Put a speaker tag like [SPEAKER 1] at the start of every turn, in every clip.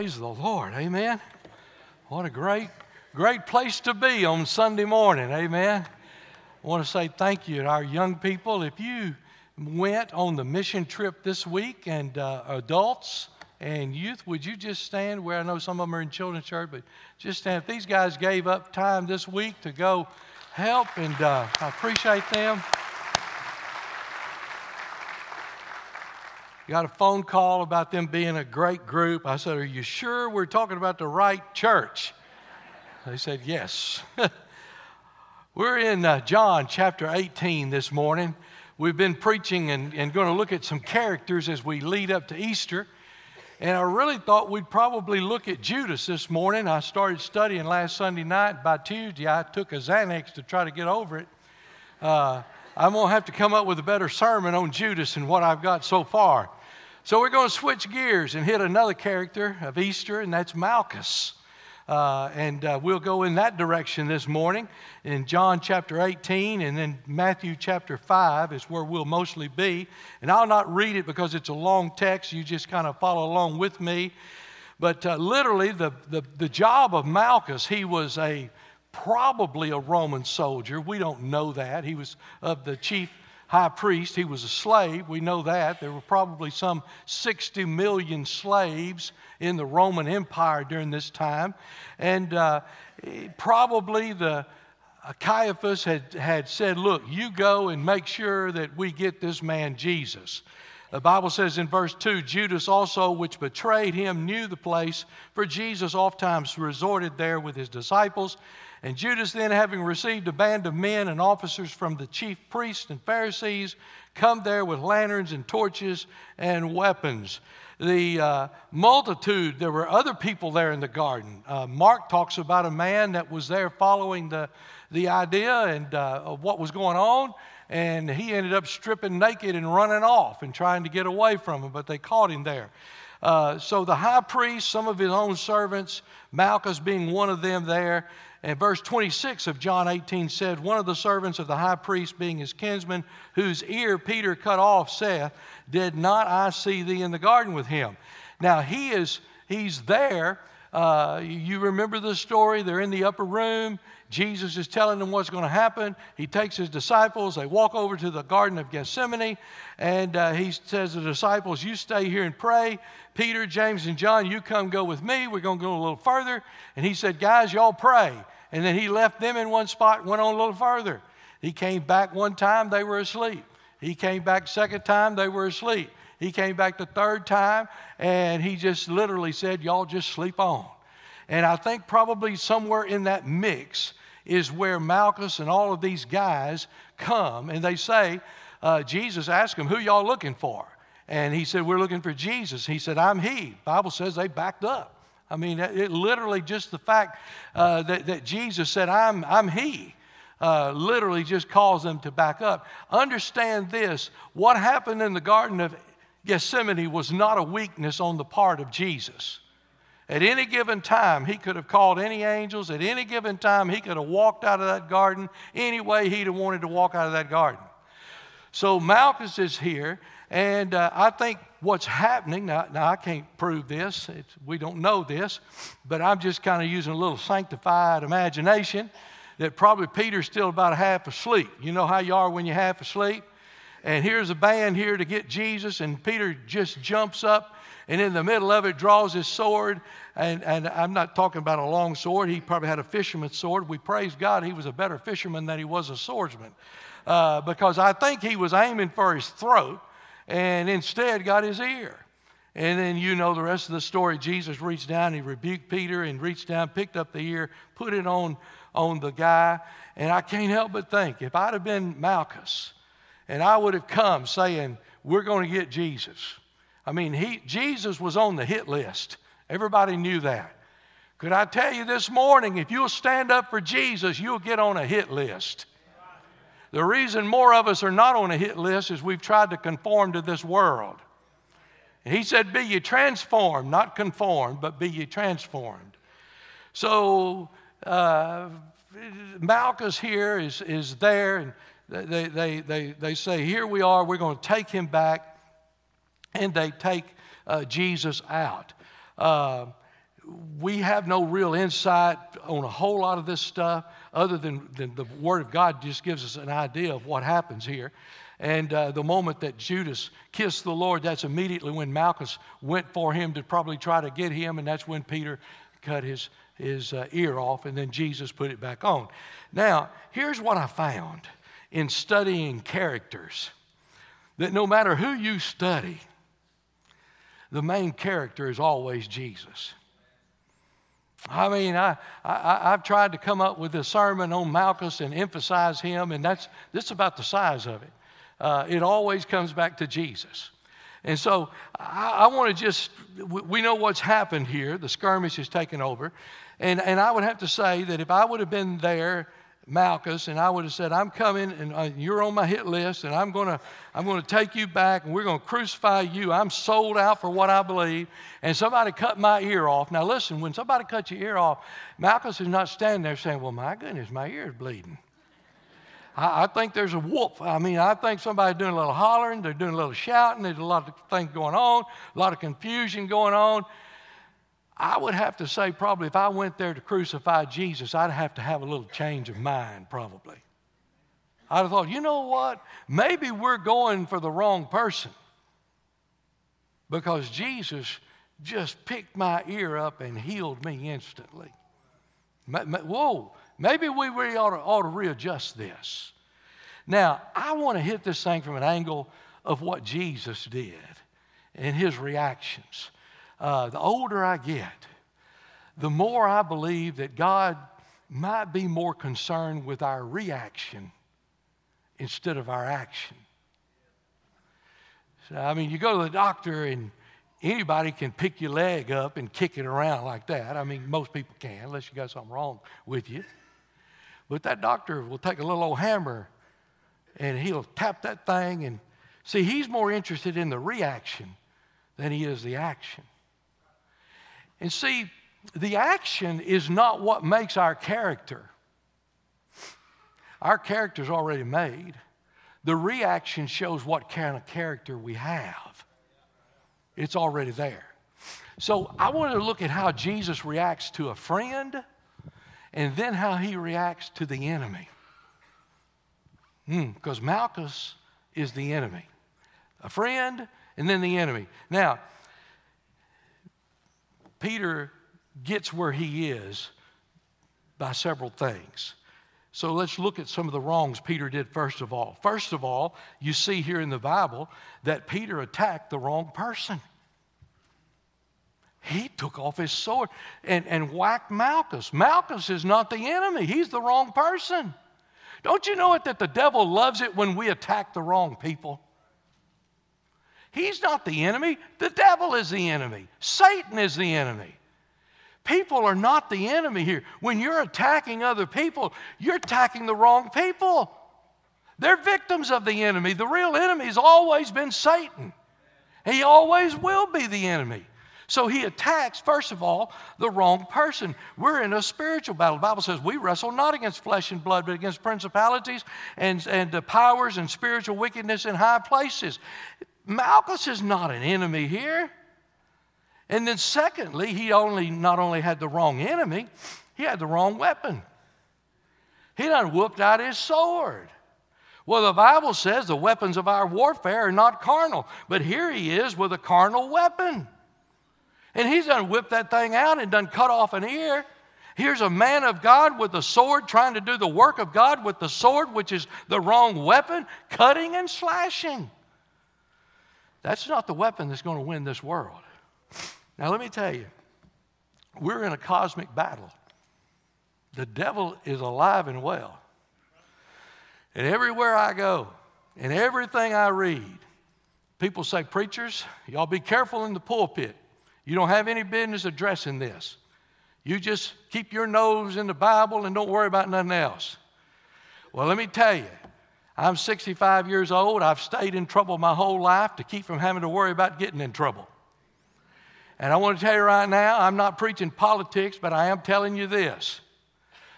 [SPEAKER 1] Praise the Lord. Amen. What a great, great place to be on Sunday morning. Amen. I want to say thank you to our young people. If you went on the mission trip this week, and uh, adults and youth, would you just stand where I know some of them are in children's church, but just stand. If these guys gave up time this week to go help, and uh, I appreciate them. Got a phone call about them being a great group. I said, Are you sure we're talking about the right church? They said, Yes. we're in uh, John chapter 18 this morning. We've been preaching and, and going to look at some characters as we lead up to Easter. And I really thought we'd probably look at Judas this morning. I started studying last Sunday night. By Tuesday, I took a Xanax to try to get over it. Uh, I'm going to have to come up with a better sermon on Judas than what I've got so far. So we're going to switch gears and hit another character of Easter, and that's Malchus. Uh, and uh, we'll go in that direction this morning in John chapter 18 and then Matthew chapter 5 is where we'll mostly be. And I'll not read it because it's a long text. You just kind of follow along with me. But uh, literally, the, the, the job of Malchus, he was a probably a Roman soldier. We don't know that. He was of the chief high priest. He was a slave. We know that. There were probably some 60 million slaves in the Roman Empire during this time. And uh, probably the uh, Caiaphas had, had said, Look, you go and make sure that we get this man Jesus. The Bible says in verse 2 Judas also, which betrayed him, knew the place, for Jesus oftentimes resorted there with his disciples. And Judas, then, having received a band of men and officers from the chief priests and Pharisees, come there with lanterns and torches and weapons. The uh, multitude, there were other people there in the garden. Uh, Mark talks about a man that was there following the, the idea and uh, of what was going on, and he ended up stripping naked and running off and trying to get away from him, but they caught him there. Uh, so the high priest, some of his own servants, Malchus being one of them there, and verse 26 of John 18 said, One of the servants of the high priest, being his kinsman, whose ear Peter cut off, saith, Did not I see thee in the garden with him? Now he is, he's there. Uh, you remember the story? They're in the upper room. Jesus is telling them what's going to happen. He takes his disciples, they walk over to the Garden of Gethsemane, and uh, he says to the disciples, You stay here and pray. Peter, James, and John, you come go with me. We're going to go a little further. And he said, Guys, y'all pray. And then he left them in one spot went on a little further. He came back one time, they were asleep. He came back second time, they were asleep. He came back the third time, and he just literally said, Y'all just sleep on. And I think probably somewhere in that mix, is where Malchus and all of these guys come and they say, uh, Jesus asked them, Who y'all looking for? And he said, We're looking for Jesus. He said, I'm he. Bible says they backed up. I mean, it literally just the fact uh, that, that Jesus said, I'm, I'm he. Uh, literally just caused them to back up. Understand this what happened in the Garden of Gethsemane was not a weakness on the part of Jesus. At any given time, he could have called any angels. At any given time, he could have walked out of that garden any way he'd have wanted to walk out of that garden. So Malchus is here, and uh, I think what's happening now, now I can't prove this, it's, we don't know this, but I'm just kind of using a little sanctified imagination that probably Peter's still about half asleep. You know how you are when you're half asleep? And here's a band here to get Jesus, and Peter just jumps up and in the middle of it draws his sword. And, and I'm not talking about a long sword. He probably had a fisherman's sword. We praise God he was a better fisherman than he was a swordsman. Uh, because I think he was aiming for his throat and instead got his ear. And then you know the rest of the story. Jesus reached down, he rebuked Peter and reached down, picked up the ear, put it on, on the guy. And I can't help but think if I'd have been Malchus and I would have come saying, We're going to get Jesus, I mean, he, Jesus was on the hit list. Everybody knew that. Could I tell you this morning, if you'll stand up for Jesus, you'll get on a hit list. The reason more of us are not on a hit list is we've tried to conform to this world. he said, Be ye transformed, not conformed, but be ye transformed. So uh, Malchus here is, is there, and they, they, they, they say, Here we are, we're going to take him back and they take uh, Jesus out. Uh, we have no real insight on a whole lot of this stuff other than, than the Word of God just gives us an idea of what happens here. And uh, the moment that Judas kissed the Lord, that's immediately when Malchus went for him to probably try to get him, and that's when Peter cut his, his uh, ear off, and then Jesus put it back on. Now, here's what I found in studying characters that no matter who you study, the main character is always Jesus. I mean, I, I, have tried to come up with a sermon on Malchus and emphasize him, and that's, that's about the size of it. Uh, it always comes back to Jesus. And so I, I want to just, we know what's happened here. The skirmish has taken over. And, and I would have to say that if I would have been there Malchus, and I would have said, I'm coming and uh, you're on my hit list, and I'm going to I'm to take you back and we're going to crucify you. I'm sold out for what I believe. And somebody cut my ear off. Now, listen, when somebody cuts your ear off, Malchus is not standing there saying, Well, my goodness, my ear is bleeding. I, I think there's a whoop. I mean, I think somebody's doing a little hollering, they're doing a little shouting, there's a lot of things going on, a lot of confusion going on. I would have to say, probably, if I went there to crucify Jesus, I'd have to have a little change of mind, probably. I'd have thought, you know what? Maybe we're going for the wrong person because Jesus just picked my ear up and healed me instantly. Whoa, maybe we really ought to, ought to readjust this. Now, I want to hit this thing from an angle of what Jesus did and his reactions uh, the older I get, the more I believe that God might be more concerned with our reaction instead of our action. So, I mean, you go to the doctor and anybody can pick your leg up and kick it around like that. I mean, most people can, unless you got something wrong with you. But that doctor will take a little old hammer and he'll tap that thing and see, he's more interested in the reaction than he is the action. And see, the action is not what makes our character. Our character is already made. The reaction shows what kind of character we have. It's already there. So I want to look at how Jesus reacts to a friend and then how he reacts to the enemy. Because hmm, Malchus is the enemy. A friend and then the enemy. Now, Peter gets where he is by several things. So let's look at some of the wrongs Peter did first of all. First of all, you see here in the Bible that Peter attacked the wrong person. He took off his sword and, and whacked Malchus. Malchus is not the enemy, he's the wrong person. Don't you know it that the devil loves it when we attack the wrong people? He's not the enemy. The devil is the enemy. Satan is the enemy. People are not the enemy here. When you're attacking other people, you're attacking the wrong people. They're victims of the enemy. The real enemy has always been Satan. He always will be the enemy. So he attacks, first of all, the wrong person. We're in a spiritual battle. The Bible says we wrestle not against flesh and blood, but against principalities and, and powers and spiritual wickedness in high places. Malchus is not an enemy here. And then, secondly, he only not only had the wrong enemy, he had the wrong weapon. He done whooped out his sword. Well, the Bible says the weapons of our warfare are not carnal, but here he is with a carnal weapon. And he's done whipped that thing out and done cut off an ear. Here's a man of God with a sword trying to do the work of God with the sword, which is the wrong weapon, cutting and slashing. That's not the weapon that's going to win this world. Now, let me tell you, we're in a cosmic battle. The devil is alive and well. And everywhere I go, and everything I read, people say, Preachers, y'all be careful in the pulpit. You don't have any business addressing this. You just keep your nose in the Bible and don't worry about nothing else. Well, let me tell you, I'm 65 years old. I've stayed in trouble my whole life to keep from having to worry about getting in trouble. And I want to tell you right now, I'm not preaching politics, but I am telling you this.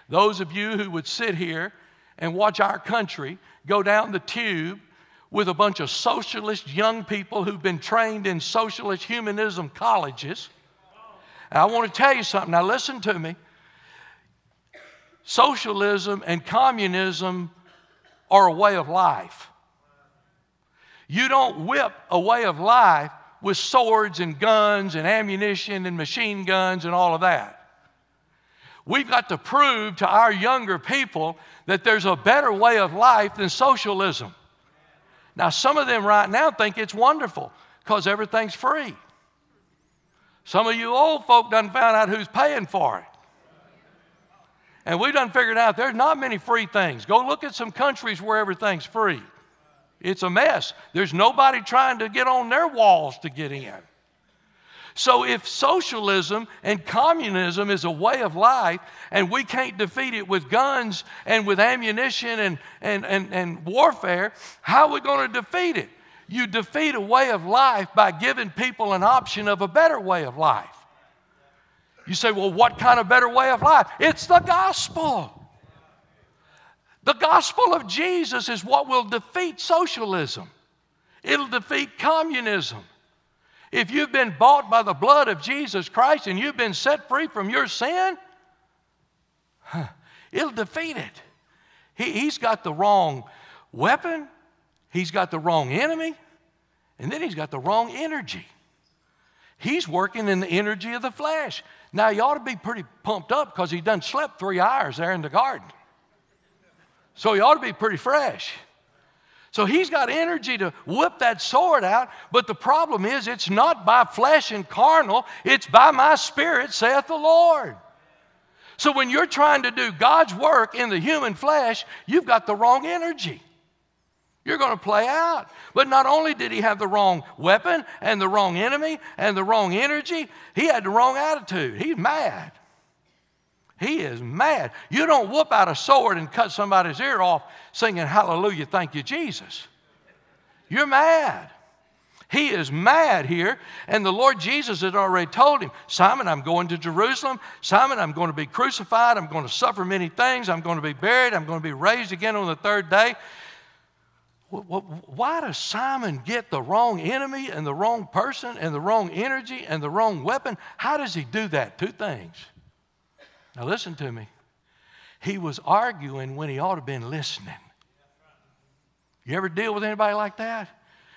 [SPEAKER 1] Those of you who would sit here and watch our country go down the tube with a bunch of socialist young people who've been trained in socialist humanism colleges I want to tell you something. Now, listen to me. Socialism and communism are a way of life. You don't whip a way of life with swords and guns and ammunition and machine guns and all of that. We've got to prove to our younger people that there's a better way of life than socialism. Now, some of them right now think it's wonderful because everything's free. Some of you old folk done found out who's paying for it. And we've done figured out there's not many free things. Go look at some countries where everything's free. It's a mess. There's nobody trying to get on their walls to get in. So, if socialism and communism is a way of life and we can't defeat it with guns and with ammunition and, and, and, and warfare, how are we going to defeat it? You defeat a way of life by giving people an option of a better way of life. You say, well, what kind of better way of life? It's the gospel. The gospel of Jesus is what will defeat socialism, it'll defeat communism. If you've been bought by the blood of Jesus Christ and you've been set free from your sin, it'll defeat it. He, he's got the wrong weapon, he's got the wrong enemy, and then he's got the wrong energy. He's working in the energy of the flesh. Now, you ought to be pretty pumped up because he done slept three hours there in the garden. So he ought to be pretty fresh. So he's got energy to whip that sword out, but the problem is it's not by flesh and carnal, it's by my spirit, saith the Lord. So when you're trying to do God's work in the human flesh, you've got the wrong energy. You're going to play out. But not only did he have the wrong weapon and the wrong enemy and the wrong energy, he had the wrong attitude. He's mad. He is mad. You don't whoop out a sword and cut somebody's ear off singing, Hallelujah, thank you, Jesus. You're mad. He is mad here, and the Lord Jesus had already told him, Simon, I'm going to Jerusalem. Simon, I'm going to be crucified. I'm going to suffer many things. I'm going to be buried. I'm going to be raised again on the third day. Why does Simon get the wrong enemy and the wrong person and the wrong energy and the wrong weapon? How does he do that? Two things. Now, listen to me. He was arguing when he ought to have been listening. You ever deal with anybody like that?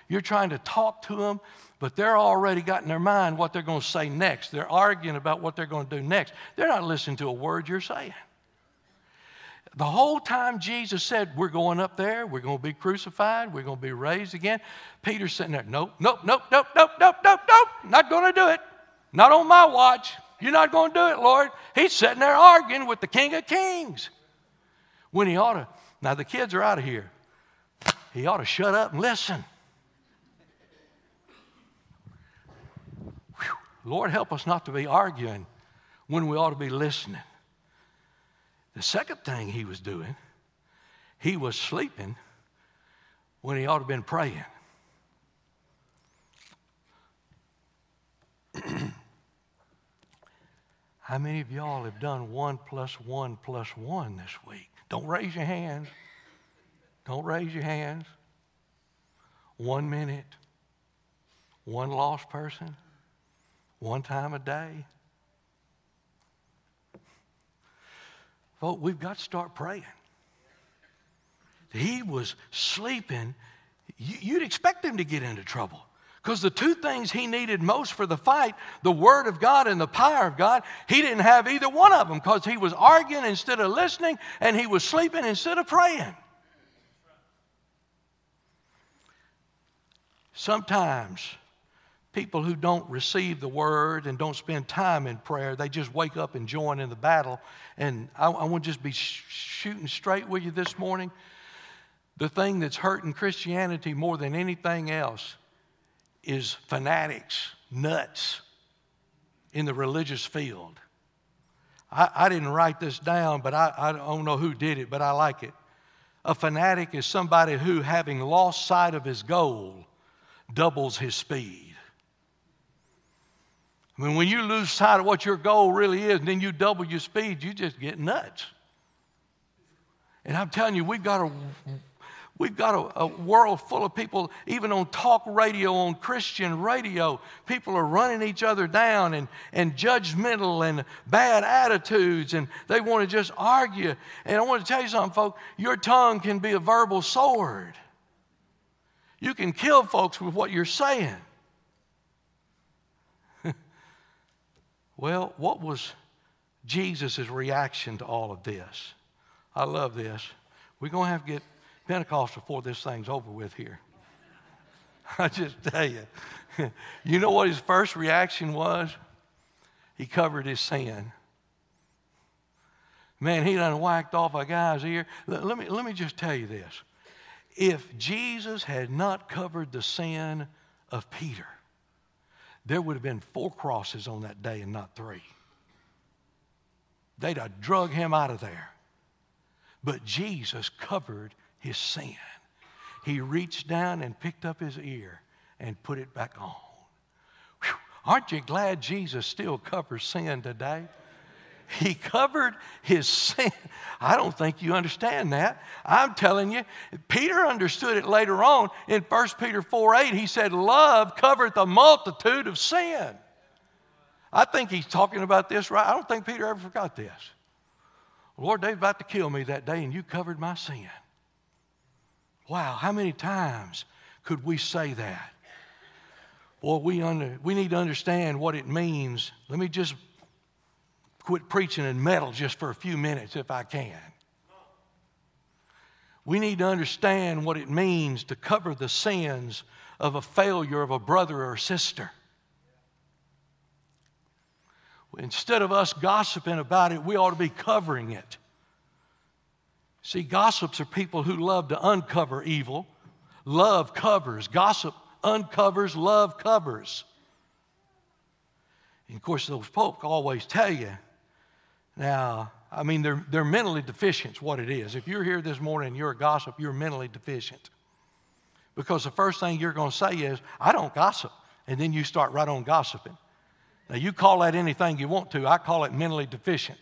[SPEAKER 1] You're trying to talk to them, but they're already got in their mind what they're going to say next. They're arguing about what they're going to do next. They're not listening to a word you're saying. The whole time Jesus said, We're going up there, we're going to be crucified, we're going to be raised again, Peter's sitting there, Nope, nope, nope, nope, nope, nope, nope, nope, not going to do it. Not on my watch. You're not going to do it, Lord. He's sitting there arguing with the King of Kings. When he ought to, now the kids are out of here. He ought to shut up and listen. Whew. Lord, help us not to be arguing when we ought to be listening. The second thing he was doing, he was sleeping when he ought to have been praying. How many of y'all have done one plus one plus one this week? Don't raise your hands. Don't raise your hands. One minute, one lost person, one time a day. Folks, we've got to start praying. He was sleeping. You'd expect him to get into trouble. Because the two things he needed most for the fight, the Word of God and the power of God, he didn't have either one of them because he was arguing instead of listening and he was sleeping instead of praying. Sometimes people who don't receive the Word and don't spend time in prayer, they just wake up and join in the battle. And I, I want to just be sh- shooting straight with you this morning. The thing that's hurting Christianity more than anything else is fanatics, nuts in the religious field. I, I didn't write this down, but I, I don't know who did it, but I like it. A fanatic is somebody who, having lost sight of his goal, doubles his speed. I mean, when you lose sight of what your goal really is, and then you double your speed, you just get nuts. And I'm telling you, we've got to We've got a, a, world full of people, even on talk radio, on Christian radio, people are running each other down and, and judgmental and bad attitudes, and they want to just argue. And I want to tell you something, folks your tongue can be a verbal sword. You can kill folks with what you're saying. Well, what was Jesus' reaction to all of this? I love this. We're going to have to get Pentecost before this thing's over with here. I just tell you. you know what his first reaction was? He covered his sin. Man, he done whacked off a guy's ear. Let me, let me just tell you this. If Jesus had not covered the sin of Peter, there would have been four crosses on that day and not three. They'd have drug him out of there. But Jesus covered his sin. He reached down and picked up his ear and put it back on. Whew. Aren't you glad Jesus still covers sin today? He covered his sin. I don't think you understand that. I'm telling you, Peter understood it later on in 1 Peter 4 8. He said, Love covered the multitude of sin. I think he's talking about this right. I don't think Peter ever forgot this. Lord, they're about to kill me that day, and you covered my sin. Wow, how many times could we say that? Well, we, under, we need to understand what it means. Let me just quit preaching and meddle just for a few minutes if I can. We need to understand what it means to cover the sins of a failure of a brother or sister. Instead of us gossiping about it, we ought to be covering it. See, gossips are people who love to uncover evil. Love covers. Gossip uncovers, love covers. And of course, those folk always tell you. Now, I mean, they're, they're mentally deficient, what it is. If you're here this morning and you're a gossip, you're mentally deficient. Because the first thing you're going to say is, I don't gossip. And then you start right on gossiping. Now, you call that anything you want to. I call it mentally deficient.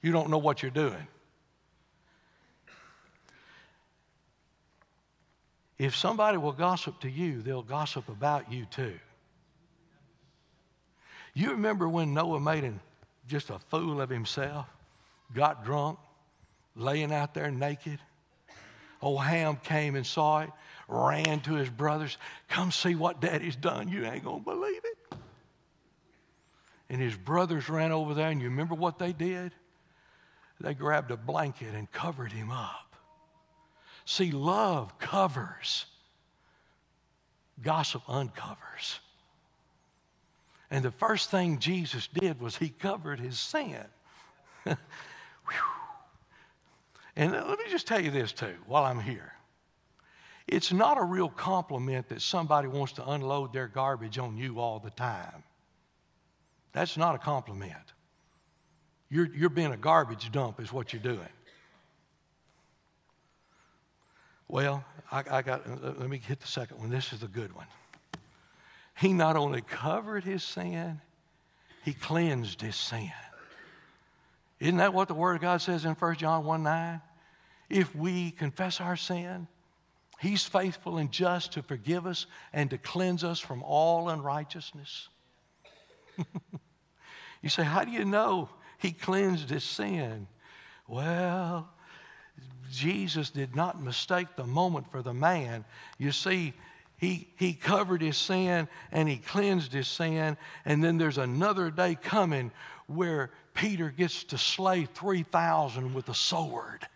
[SPEAKER 1] You don't know what you're doing. If somebody will gossip to you, they'll gossip about you too. You remember when Noah made an, just a fool of himself, got drunk, laying out there naked? Old Ham came and saw it, ran to his brothers, Come see what daddy's done. You ain't going to believe it. And his brothers ran over there, and you remember what they did? They grabbed a blanket and covered him up. See, love covers, gossip uncovers. And the first thing Jesus did was he covered his sin. and let me just tell you this too while I'm here. It's not a real compliment that somebody wants to unload their garbage on you all the time. That's not a compliment. You're, you're being a garbage dump, is what you're doing. Well, I, I got, let me hit the second one. This is the good one. He not only covered his sin, he cleansed his sin. Isn't that what the Word of God says in 1 John 1 9? If we confess our sin, He's faithful and just to forgive us and to cleanse us from all unrighteousness. you say, How do you know He cleansed his sin? Well, Jesus did not mistake the moment for the man. You see, he, he covered his sin and he cleansed his sin. And then there's another day coming where Peter gets to slay 3,000 with a sword.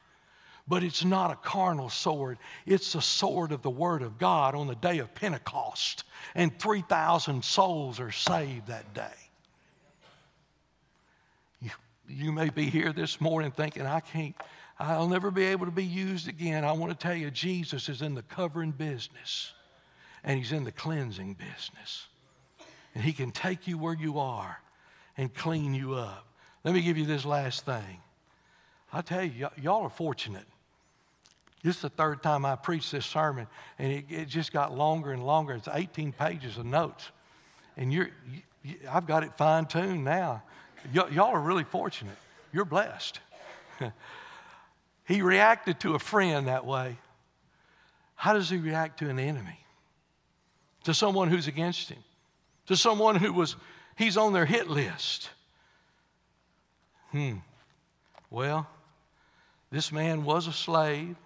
[SPEAKER 1] But it's not a carnal sword, it's the sword of the Word of God on the day of Pentecost. And 3,000 souls are saved that day. You, you may be here this morning thinking, I can't. I'll never be able to be used again. I want to tell you, Jesus is in the covering business and he's in the cleansing business. And he can take you where you are and clean you up. Let me give you this last thing. I tell you, y- y'all are fortunate. This is the third time I preached this sermon, and it, it just got longer and longer. It's 18 pages of notes. And you're, you, I've got it fine tuned now. Y- y'all are really fortunate. You're blessed. He reacted to a friend that way. How does he react to an enemy? To someone who's against him? To someone who was, he's on their hit list? Hmm. Well, this man was a slave,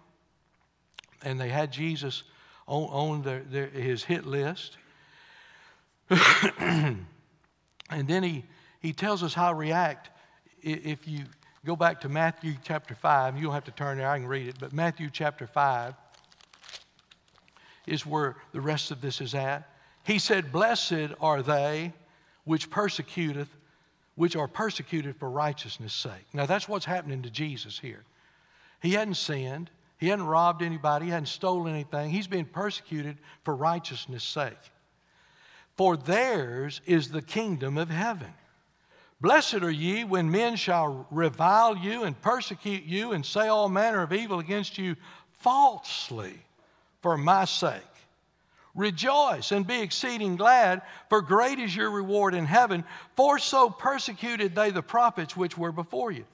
[SPEAKER 1] and they had Jesus on, on their, their, his hit list. and then he, he tells us how to react if you go back to Matthew chapter 5. You don't have to turn there, I can read it, but Matthew chapter 5 is where the rest of this is at. He said, Blessed are they which persecuteth which are persecuted for righteousness' sake. Now, that's what's happening to Jesus here. He hadn't sinned, he hadn't robbed anybody, he hadn't stolen anything. He's being persecuted for righteousness' sake. For theirs is the kingdom of heaven. Blessed are ye when men shall revile you and persecute you and say all manner of evil against you falsely for my sake. Rejoice and be exceeding glad, for great is your reward in heaven, for so persecuted they the prophets which were before you.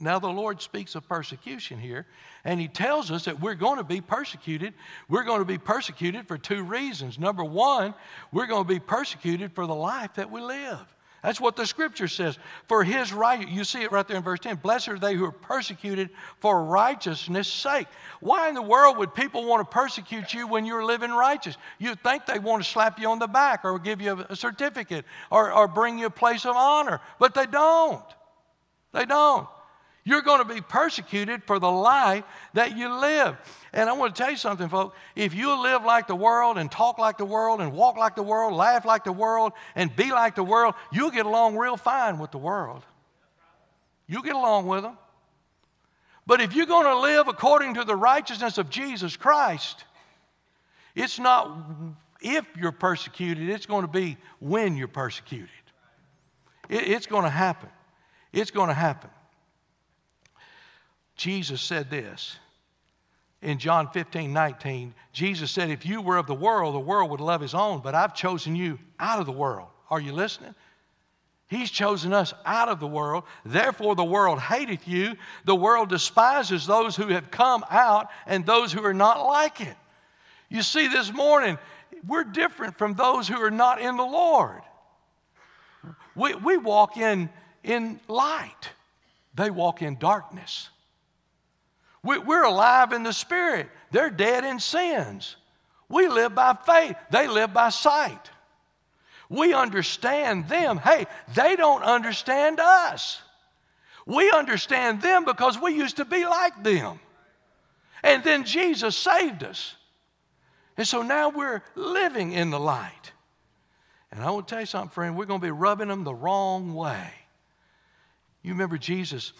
[SPEAKER 1] Now, the Lord speaks of persecution here, and He tells us that we're going to be persecuted. We're going to be persecuted for two reasons. Number one, we're going to be persecuted for the life that we live. That's what the scripture says. For his right, you see it right there in verse 10. Blessed are they who are persecuted for righteousness' sake. Why in the world would people want to persecute you when you're living righteous? You'd think they want to slap you on the back or give you a certificate or, or bring you a place of honor, but they don't. They don't. You're going to be persecuted for the life that you live. And I want to tell you something, folks. If you live like the world and talk like the world and walk like the world, laugh like the world, and be like the world, you'll get along real fine with the world. You'll get along with them. But if you're going to live according to the righteousness of Jesus Christ, it's not if you're persecuted, it's going to be when you're persecuted. it's going to happen. It's going to happen. Jesus said this in John 15, 19. Jesus said, If you were of the world, the world would love his own, but I've chosen you out of the world. Are you listening? He's chosen us out of the world. Therefore, the world hateth you. The world despises those who have come out and those who are not like it. You see, this morning, we're different from those who are not in the Lord. We, we walk in, in light, they walk in darkness. We're alive in the Spirit. They're dead in sins. We live by faith, they live by sight. We understand them. Hey, they don't understand us. We understand them because we used to be like them. And then Jesus saved us. And so now we're living in the light. And I want to tell you something, friend, we're going to be rubbing them the wrong way. You remember Jesus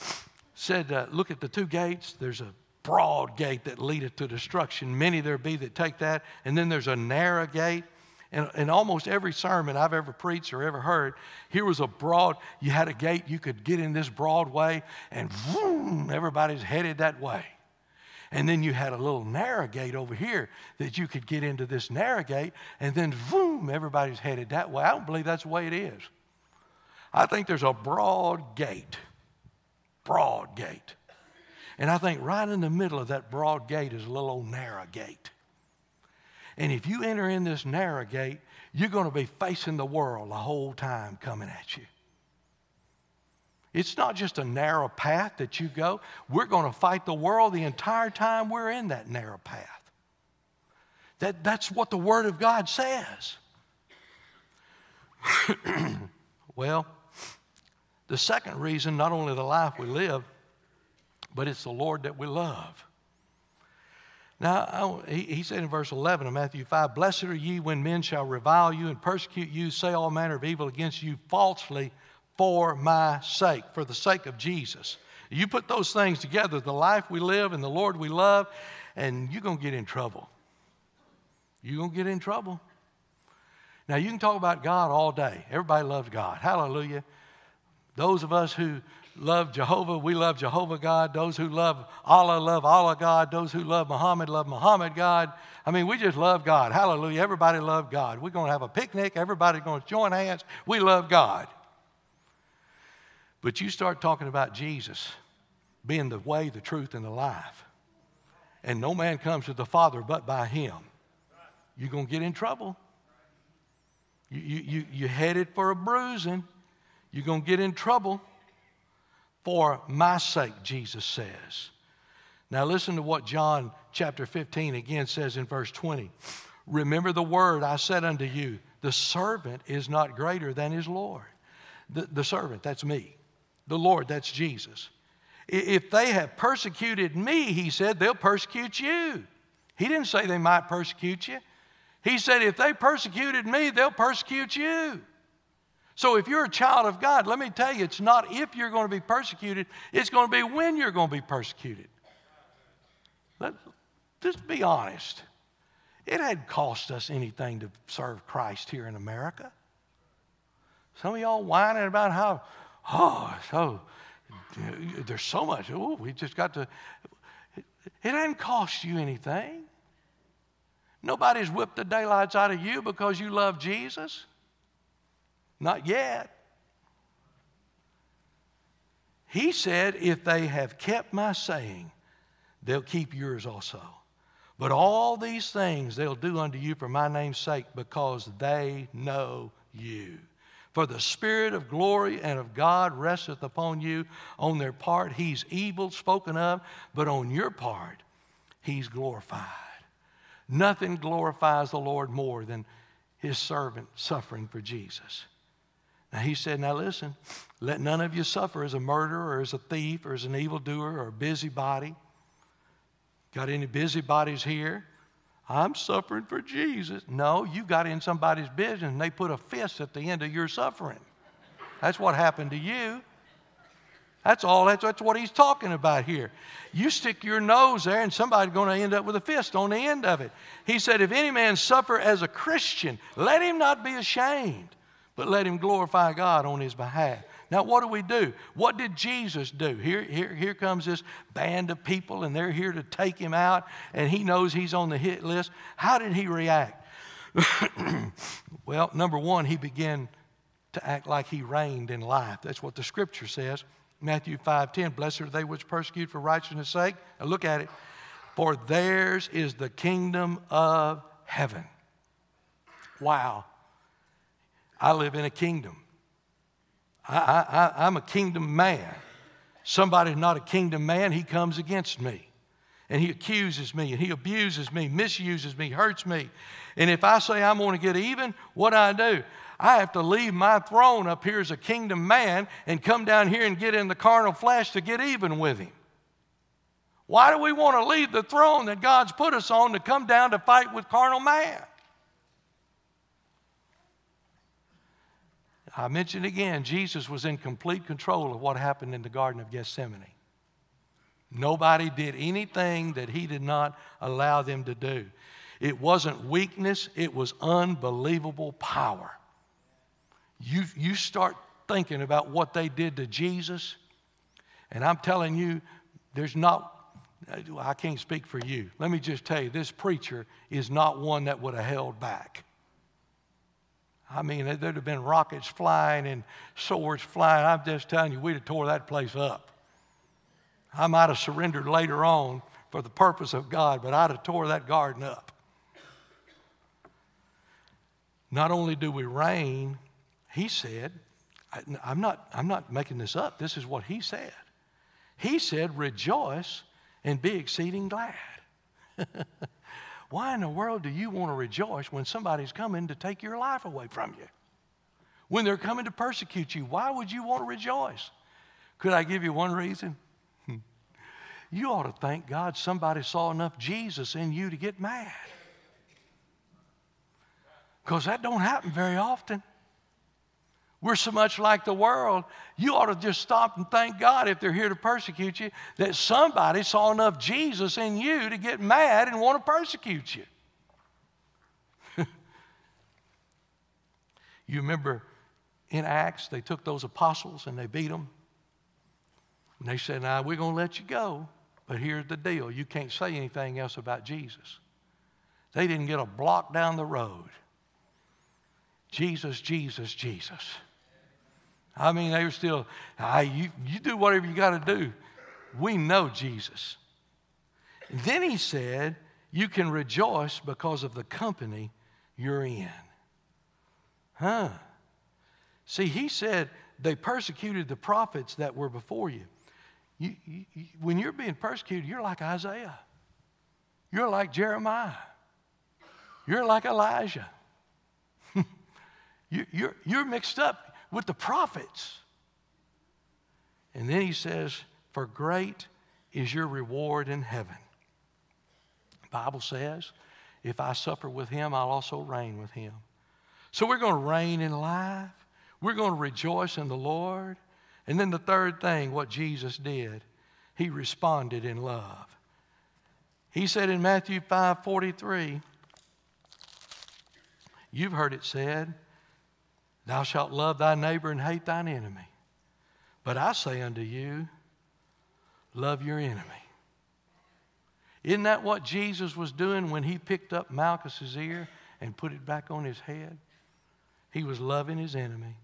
[SPEAKER 1] said, uh, Look at the two gates. There's a broad gate that leadeth to destruction. Many there be that take that. And then there's a narrow gate. And in almost every sermon I've ever preached or ever heard, here was a broad, you had a gate, you could get in this broad way, and boom, everybody's headed that way. And then you had a little narrow gate over here that you could get into this narrow gate, and then boom, everybody's headed that way. I don't believe that's the way it is. I think there's a broad gate, gate. And I think right in the middle of that broad gate is a little old narrow gate. And if you enter in this narrow gate, you're going to be facing the world the whole time coming at you. It's not just a narrow path that you go. We're going to fight the world the entire time we're in that narrow path. That, that's what the Word of God says. well, the second reason, not only the life we live, but it's the Lord that we love. Now, he, said in verse 11 of Matthew 5 Blessed are ye when men shall revile you and persecute you, say all manner of evil against you falsely for my sake, for the sake of Jesus. You put those things together, the life we live and the Lord we love, and you're going to get in trouble. You're going to get in trouble. Now, you can talk about God all day. Everybody loves God. Hallelujah. Those of us who love Jehovah, we love Jehovah God. Those who love Allah love Allah God. Those who love Muhammad love Muhammad God. I mean, we just love God. Hallelujah. Everybody love God. We're going to have a picnic. Everybody's going to join hands. We love God. But you start talking about Jesus being the way, the truth, and the life. and no man comes to the Father but by him, you're going to get in trouble. You, you, you, you're headed for a bruising. You're going to get in trouble for my sake, Jesus says. Now, listen to what John chapter 15 again says in verse 20. Remember the word I said unto you the servant is not greater than his Lord. The, the servant, that's me. The Lord, that's Jesus. If they have persecuted me, he said, they'll persecute you. He didn't say they might persecute you. He said, if they persecuted me, they'll persecute you. So if you're a child of God, let me tell you, it's not if you're going to be persecuted, it's going to be when you're going to be persecuted. Let, just be honest. It hadn't cost us anything to serve Christ here in America. Some of y'all whining about how, oh, so there's so much. Oh, we just got to. It, it hadn't cost you anything. Nobody's whipped the daylights out of you because you love Jesus. Not yet. He said, If they have kept my saying, they'll keep yours also. But all these things they'll do unto you for my name's sake because they know you. For the Spirit of glory and of God resteth upon you. On their part, He's evil spoken of, but on your part, He's glorified. Nothing glorifies the Lord more than His servant suffering for Jesus. Now, He said, Now listen, let none of you suffer as a murderer or as a thief or as an evildoer or a busybody Got any busybodies here? I'm suffering for Jesus. No, you got in somebody's business and they put a fist at the end of your suffering. That's what happened to you. That's all, that's, that's what he's talking about here. You stick your nose there and somebody's going to end up with a fist on the end of it. He said, If any man suffer as a Christian, let him not be ashamed, but let him glorify God on his behalf. Now, what do we do? What did Jesus do? Here, here, here comes this band of people, and they're here to take him out, and he knows he's on the hit list. How did he react? well, number one, he began to act like he reigned in life. That's what the scripture says. Matthew 5:10, blessed are they which persecute for righteousness' sake. Now look at it. For theirs is the kingdom of heaven. Wow. I live in a kingdom. I, I, I'm a kingdom man. Somebody's not a kingdom man, he comes against me. And he accuses me, and he abuses me, misuses me, hurts me. And if I say I'm going to get even, what do I do? I have to leave my throne up here as a kingdom man and come down here and get in the carnal flesh to get even with him. Why do we want to leave the throne that God's put us on to come down to fight with carnal man? I mentioned again, Jesus was in complete control of what happened in the Garden of Gethsemane. Nobody did anything that he did not allow them to do. It wasn't weakness, it was unbelievable power. You, you start thinking about what they did to Jesus, and I'm telling you, there's not, I can't speak for you. Let me just tell you, this preacher is not one that would have held back. I mean, there'd have been rockets flying and swords flying. I'm just telling you, we'd have tore that place up. I might have surrendered later on for the purpose of God, but I'd have tore that garden up. Not only do we reign, he said, I'm not, I'm not making this up. This is what he said. He said, rejoice and be exceeding glad. Why in the world do you want to rejoice when somebody's coming to take your life away from you? When they're coming to persecute you, why would you want to rejoice? Could I give you one reason? you ought to thank God somebody saw enough Jesus in you to get mad. Because that don't happen very often. We're so much like the world. You ought to just stop and thank God if they're here to persecute you that somebody saw enough Jesus in you to get mad and want to persecute you. you remember in Acts, they took those apostles and they beat them. And they said, Now, we're going to let you go, but here's the deal you can't say anything else about Jesus. They didn't get a block down the road. Jesus, Jesus, Jesus. I mean, they were still, hey, you, you do whatever you got to do. We know Jesus. then he said, You can rejoice because of the company you're in. Huh? See, he said they persecuted the prophets that were before you. You, you, you. When you're being persecuted, you're like Isaiah, you're like Jeremiah, you're like Elijah. you, you're, you're mixed up with the prophets. And then he says, For great is your reward in heaven. The Bible says, If I suffer with him, I'll also reign with him. So we're going to reign in life. We're going to rejoice in the Lord. And then the third thing, what Jesus did, he responded in love. He said in Matthew 5 43, You've heard it said, Thou shalt love thy neighbor and hate thine enemy. But I say unto you, love your enemy. Isn't that what Jesus was doing when he picked up Malchus's ear and put it back on his head? He was loving his enemy.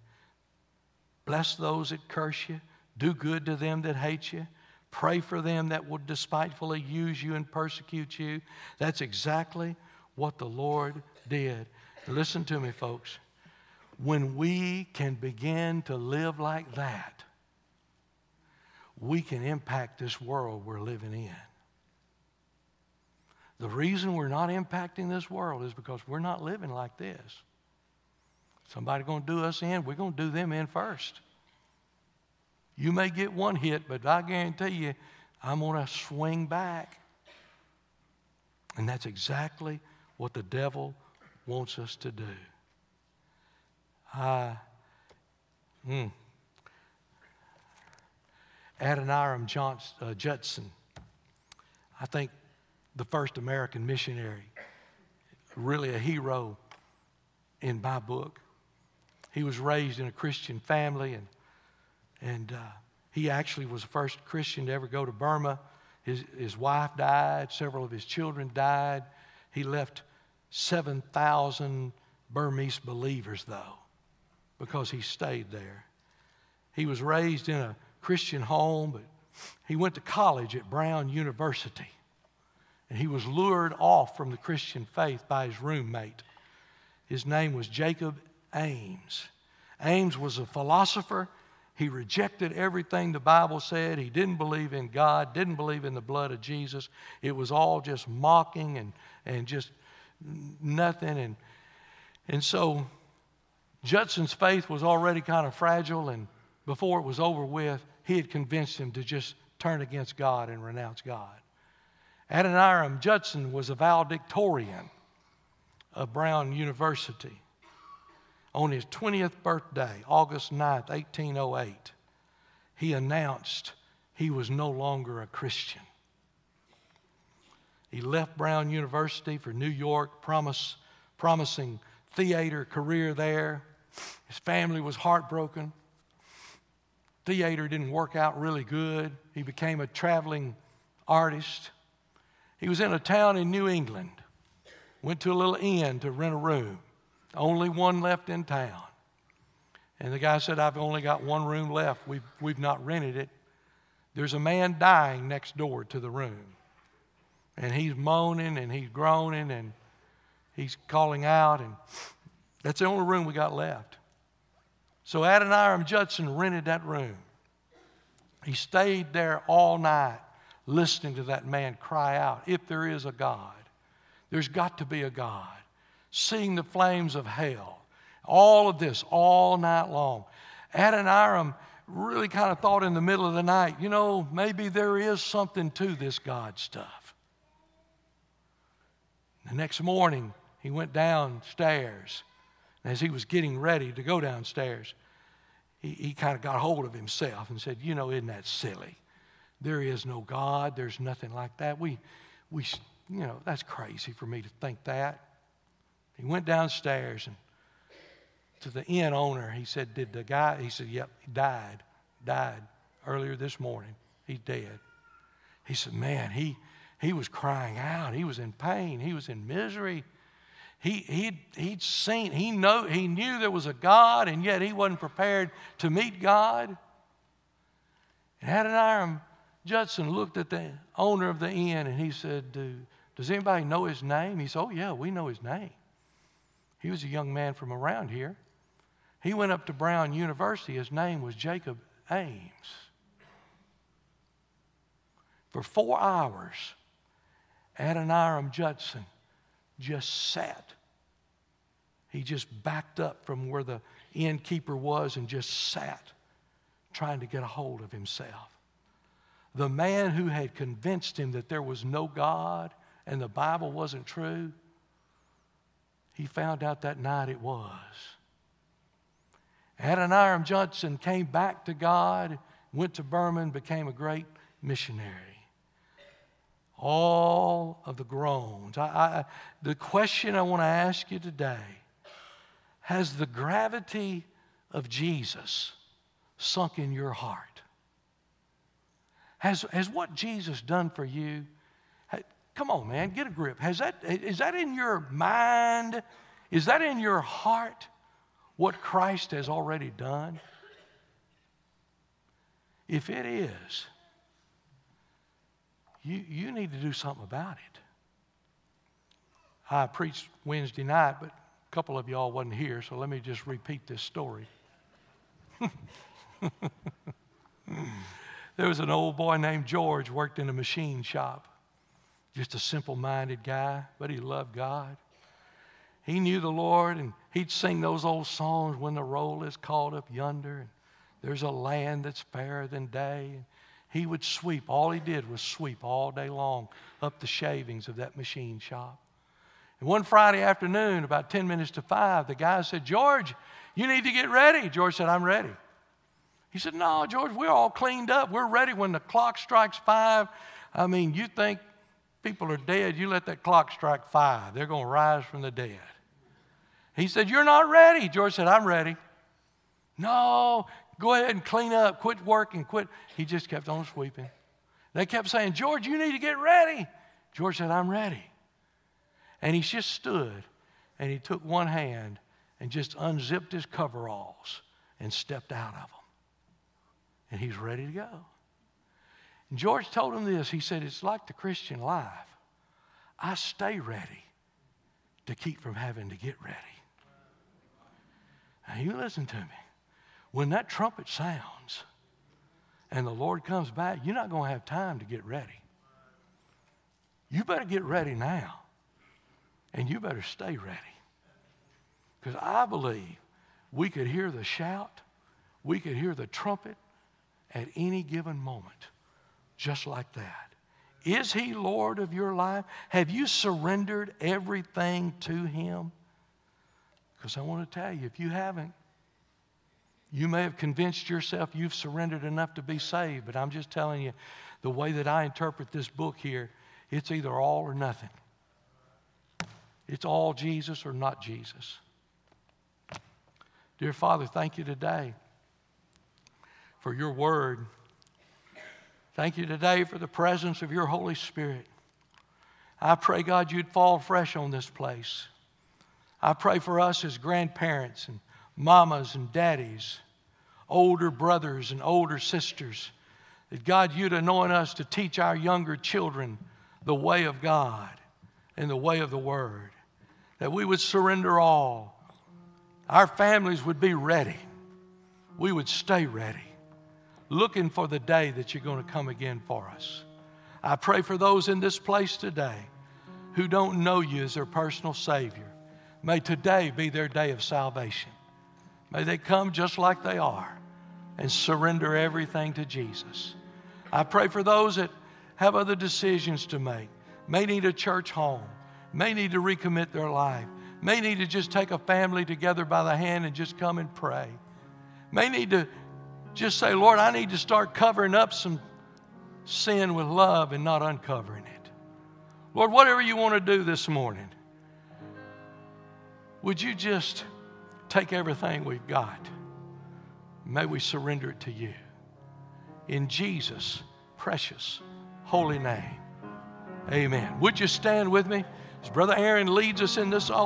[SPEAKER 1] Bless those that curse you, do good to them that hate you, pray for them that would despitefully use you and persecute you. That's exactly what the Lord did. Listen to me, folks. When we can begin to live like that, we can impact this world we're living in. The reason we're not impacting this world is because we're not living like this. Somebody going to do us in, we're going to do them in first. You may get one hit, but I guarantee you, I'm going to swing back. And that's exactly what the devil wants us to do. Mm, Adoniram Johnson, uh, Judson, I think the first American missionary, really a hero in my book. He was raised in a Christian family, and, and uh, he actually was the first Christian to ever go to Burma. His, his wife died, several of his children died. He left 7,000 Burmese believers, though, because he stayed there. He was raised in a Christian home, but he went to college at Brown University. And he was lured off from the Christian faith by his roommate. His name was Jacob Ames. Ames was a philosopher. He rejected everything the Bible said. He didn't believe in God, didn't believe in the blood of Jesus. It was all just mocking and, and just nothing. And, and so Judson's faith was already kind of fragile, and before it was over with, he had convinced him to just turn against God and renounce God. Adoniram Judson was a valedictorian of Brown University. On his 20th birthday, August 9th, 1808, he announced he was no longer a Christian. He left Brown University for New York, promise, promising theater career there. His family was heartbroken theater didn't work out really good. He became a traveling artist. He was in a town in New England, went to a little inn to rent a room, only one left in town. And the guy said, I've only got one room left. We've, we've not rented it. There's a man dying next door to the room. And he's moaning and he's groaning and he's calling out. And that's the only room we got left. So Adoniram Judson rented that room. He stayed there all night listening to that man cry out, If there is a God, there's got to be a God. Seeing the flames of hell. All of this all night long. Adoniram really kind of thought in the middle of the night, you know, maybe there is something to this God stuff. The next morning, he went downstairs as he was getting ready to go downstairs, he, he kind of got hold of himself and said, You know, isn't that silly? There is no God. There's nothing like that. We, we, you know, that's crazy for me to think that. He went downstairs and to the inn owner, he said, Did the guy? He said, Yep, he died. Died earlier this morning. He's dead. He said, Man, he, he was crying out. He was in pain. He was in misery. He, he'd, he'd seen, he, know, he knew there was a God, and yet he wasn't prepared to meet God. And Adoniram Judson looked at the owner of the inn and he said, Does anybody know his name? He said, Oh, yeah, we know his name. He was a young man from around here. He went up to Brown University. His name was Jacob Ames. For four hours, Adoniram Judson just sat. He just backed up from where the innkeeper was and just sat, trying to get a hold of himself. The man who had convinced him that there was no God and the Bible wasn't true, he found out that night it was. Adoniram Judson came back to God, went to Burma, became a great missionary. All of the groans. I, I, the question I want to ask you today has the gravity of Jesus sunk in your heart? Has, has what Jesus done for you, come on, man, get a grip. Has that, is that in your mind? Is that in your heart what Christ has already done? If it is, you, you need to do something about it. I preached Wednesday night, but a couple of y'all wasn't here, so let me just repeat this story. there was an old boy named George worked in a machine shop. Just a simple-minded guy, but he loved God. He knew the Lord, and he'd sing those old songs when the roll is called up yonder, and there's a land that's fairer than day. He would sweep. All he did was sweep all day long up the shavings of that machine shop. And one Friday afternoon, about 10 minutes to 5, the guy said, George, you need to get ready. George said, I'm ready. He said, No, George, we're all cleaned up. We're ready when the clock strikes 5. I mean, you think people are dead, you let that clock strike 5. They're going to rise from the dead. He said, You're not ready. George said, I'm ready. No, go ahead and clean up, quit working, quit. He just kept on sweeping. They kept saying, George, you need to get ready. George said, I'm ready. And he just stood and he took one hand and just unzipped his coveralls and stepped out of them. And he's ready to go. And George told him this. He said, It's like the Christian life. I stay ready to keep from having to get ready. Now, you listen to me. When that trumpet sounds and the Lord comes back, you're not going to have time to get ready. You better get ready now. And you better stay ready. Because I believe we could hear the shout, we could hear the trumpet at any given moment, just like that. Is He Lord of your life? Have you surrendered everything to Him? Because I want to tell you, if you haven't, you may have convinced yourself you've surrendered enough to be saved, but I'm just telling you, the way that I interpret this book here, it's either all or nothing. It's all Jesus or not Jesus. Dear Father, thank you today for your word. Thank you today for the presence of your Holy Spirit. I pray, God, you'd fall fresh on this place. I pray for us as grandparents and mamas and daddies, older brothers and older sisters, that God, you'd anoint us to teach our younger children the way of God and the way of the Word that we would surrender all. Our families would be ready. We would stay ready, looking for the day that you're going to come again for us. I pray for those in this place today who don't know you as their personal Savior. May today be their day of salvation. May they come just like they are and surrender everything to Jesus. I pray for those that have other decisions to make, may need a church home, may need to recommit their life, may need to just take a family together by the hand and just come and pray, may need to just say, Lord, I need to start covering up some sin with love and not uncovering it. Lord, whatever you want to do this morning, would you just take everything we've got? May we surrender it to you. In Jesus' precious, holy name. Amen. Would you stand with me? As Brother Aaron leads us in this